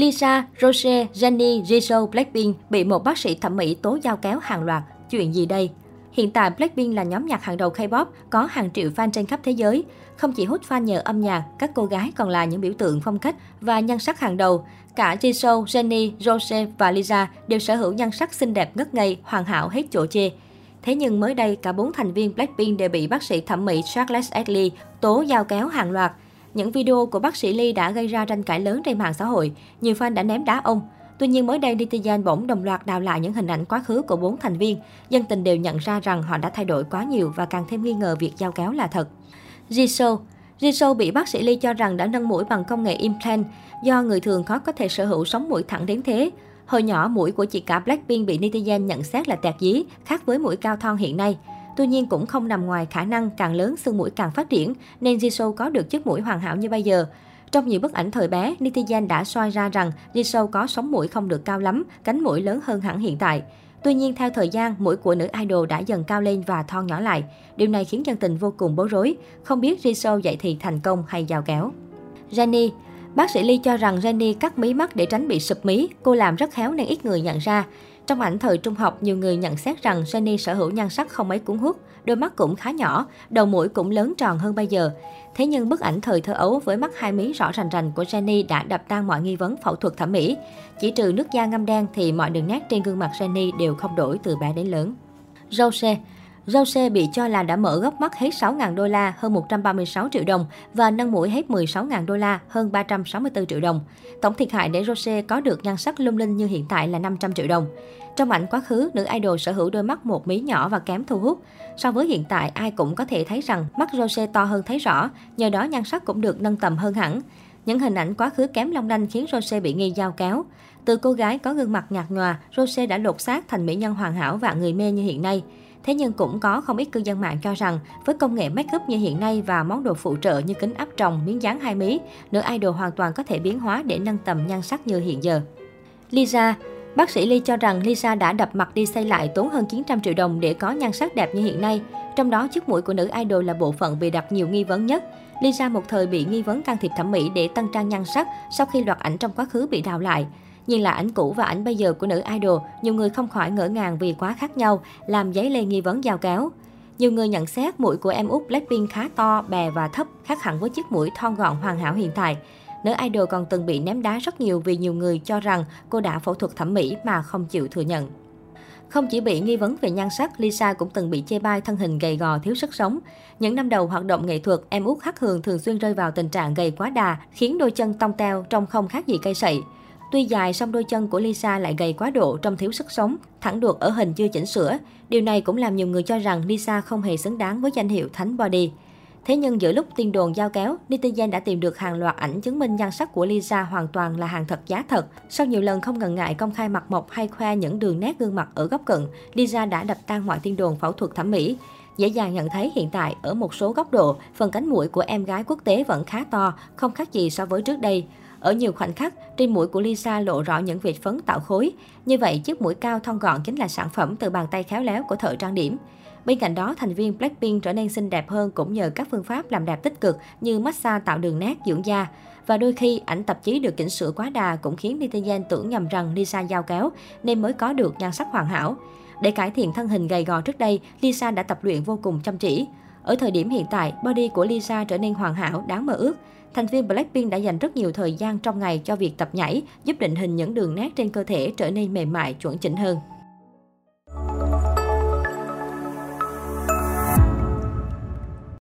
Lisa, Rose, Jennie, Jisoo, Blackpink bị một bác sĩ thẩm mỹ tố giao kéo hàng loạt. Chuyện gì đây? Hiện tại Blackpink là nhóm nhạc hàng đầu K-pop, có hàng triệu fan trên khắp thế giới. Không chỉ hút fan nhờ âm nhạc, các cô gái còn là những biểu tượng phong cách và nhan sắc hàng đầu. Cả Jisoo, Jennie, Rose và Lisa đều sở hữu nhan sắc xinh đẹp ngất ngây, hoàn hảo hết chỗ chê. Thế nhưng mới đây, cả bốn thành viên Blackpink đều bị bác sĩ thẩm mỹ Charles Ashley tố giao kéo hàng loạt. Những video của bác sĩ Ly đã gây ra tranh cãi lớn trên mạng xã hội. Nhiều fan đã ném đá ông. Tuy nhiên mới đây netizen bỗng đồng loạt đào lại những hình ảnh quá khứ của bốn thành viên. Dân tình đều nhận ra rằng họ đã thay đổi quá nhiều và càng thêm nghi ngờ việc giao kéo là thật. Jisoo Jisoo bị bác sĩ Lee cho rằng đã nâng mũi bằng công nghệ implant do người thường khó có thể sở hữu sống mũi thẳng đến thế. Hồi nhỏ, mũi của chị cả Blackpink bị netizen nhận xét là tẹt dí, khác với mũi cao thon hiện nay. Tuy nhiên cũng không nằm ngoài khả năng càng lớn xương mũi càng phát triển, nên Jisoo có được chiếc mũi hoàn hảo như bây giờ. Trong nhiều bức ảnh thời bé, netizen đã soi ra rằng Jisoo có sống mũi không được cao lắm, cánh mũi lớn hơn hẳn hiện tại. Tuy nhiên, theo thời gian, mũi của nữ idol đã dần cao lên và thon nhỏ lại. Điều này khiến dân tình vô cùng bối rối, không biết Jisoo dạy thì thành công hay giao kéo. Jenny Bác sĩ Lee cho rằng Jenny cắt mí mắt để tránh bị sụp mí. Cô làm rất khéo nên ít người nhận ra. Trong ảnh thời trung học, nhiều người nhận xét rằng Jenny sở hữu nhan sắc không mấy cuốn hút, đôi mắt cũng khá nhỏ, đầu mũi cũng lớn tròn hơn bây giờ. Thế nhưng bức ảnh thời thơ ấu với mắt hai mí rõ rành rành của Jenny đã đập tan mọi nghi vấn phẫu thuật thẩm mỹ. Chỉ trừ nước da ngâm đen thì mọi đường nét trên gương mặt Jenny đều không đổi từ bé đến lớn. Rose Rose bị cho là đã mở góc mắt hết 6.000 đô la, hơn 136 triệu đồng và nâng mũi hết 16.000 đô la, hơn 364 triệu đồng. Tổng thiệt hại để Rose có được nhan sắc lung linh như hiện tại là 500 triệu đồng. Trong ảnh quá khứ, nữ idol sở hữu đôi mắt một mí nhỏ và kém thu hút. So với hiện tại, ai cũng có thể thấy rằng mắt Rose to hơn thấy rõ, nhờ đó nhan sắc cũng được nâng tầm hơn hẳn. Những hình ảnh quá khứ kém long lanh khiến Rose bị nghi giao kéo. Từ cô gái có gương mặt nhạt nhòa, Rose đã lột xác thành mỹ nhân hoàn hảo và người mê như hiện nay. Thế nhưng cũng có không ít cư dân mạng cho rằng với công nghệ make up như hiện nay và món đồ phụ trợ như kính áp tròng, miếng dán hai mí, nữ idol hoàn toàn có thể biến hóa để nâng tầm nhan sắc như hiện giờ. Lisa Bác sĩ Lee cho rằng Lisa đã đập mặt đi xây lại tốn hơn 900 triệu đồng để có nhan sắc đẹp như hiện nay. Trong đó, chiếc mũi của nữ idol là bộ phận bị đặt nhiều nghi vấn nhất. Lisa một thời bị nghi vấn can thiệp thẩm mỹ để tăng trang nhan sắc sau khi loạt ảnh trong quá khứ bị đào lại nhìn là ảnh cũ và ảnh bây giờ của nữ idol, nhiều người không khỏi ngỡ ngàng vì quá khác nhau, làm giấy lên nghi vấn giao kéo. Nhiều người nhận xét mũi của em út Blackpink khá to, bè và thấp, khác hẳn với chiếc mũi thon gọn hoàn hảo hiện tại. Nữ idol còn từng bị ném đá rất nhiều vì nhiều người cho rằng cô đã phẫu thuật thẩm mỹ mà không chịu thừa nhận. Không chỉ bị nghi vấn về nhan sắc, Lisa cũng từng bị chê bai thân hình gầy gò thiếu sức sống. Những năm đầu hoạt động nghệ thuật, em út Hắc Hường thường xuyên rơi vào tình trạng gầy quá đà, khiến đôi chân tông teo trông không khác gì cây sậy. Tuy dài, song đôi chân của Lisa lại gầy quá độ trong thiếu sức sống, thẳng đuột ở hình chưa chỉnh sửa. Điều này cũng làm nhiều người cho rằng Lisa không hề xứng đáng với danh hiệu Thánh Body. Thế nhưng giữa lúc tin đồn giao kéo, netizen đã tìm được hàng loạt ảnh chứng minh nhan sắc của Lisa hoàn toàn là hàng thật giá thật. Sau nhiều lần không ngần ngại công khai mặt mộc hay khoe những đường nét gương mặt ở góc cận, Lisa đã đập tan mọi tin đồn phẫu thuật thẩm mỹ. Dễ dàng nhận thấy hiện tại, ở một số góc độ, phần cánh mũi của em gái quốc tế vẫn khá to, không khác gì so với trước đây. Ở nhiều khoảnh khắc, trên mũi của Lisa lộ rõ những vệt phấn tạo khối. Như vậy, chiếc mũi cao thon gọn chính là sản phẩm từ bàn tay khéo léo của thợ trang điểm. Bên cạnh đó, thành viên Blackpink trở nên xinh đẹp hơn cũng nhờ các phương pháp làm đẹp tích cực như massage tạo đường nét, dưỡng da. Và đôi khi, ảnh tạp chí được chỉnh sửa quá đà cũng khiến netizen tưởng nhầm rằng Lisa giao kéo nên mới có được nhan sắc hoàn hảo. Để cải thiện thân hình gầy gò trước đây, Lisa đã tập luyện vô cùng chăm chỉ. Ở thời điểm hiện tại, body của Lisa trở nên hoàn hảo, đáng mơ ước. Thành viên Blackpink đã dành rất nhiều thời gian trong ngày cho việc tập nhảy, giúp định hình những đường nét trên cơ thể trở nên mềm mại, chuẩn chỉnh hơn.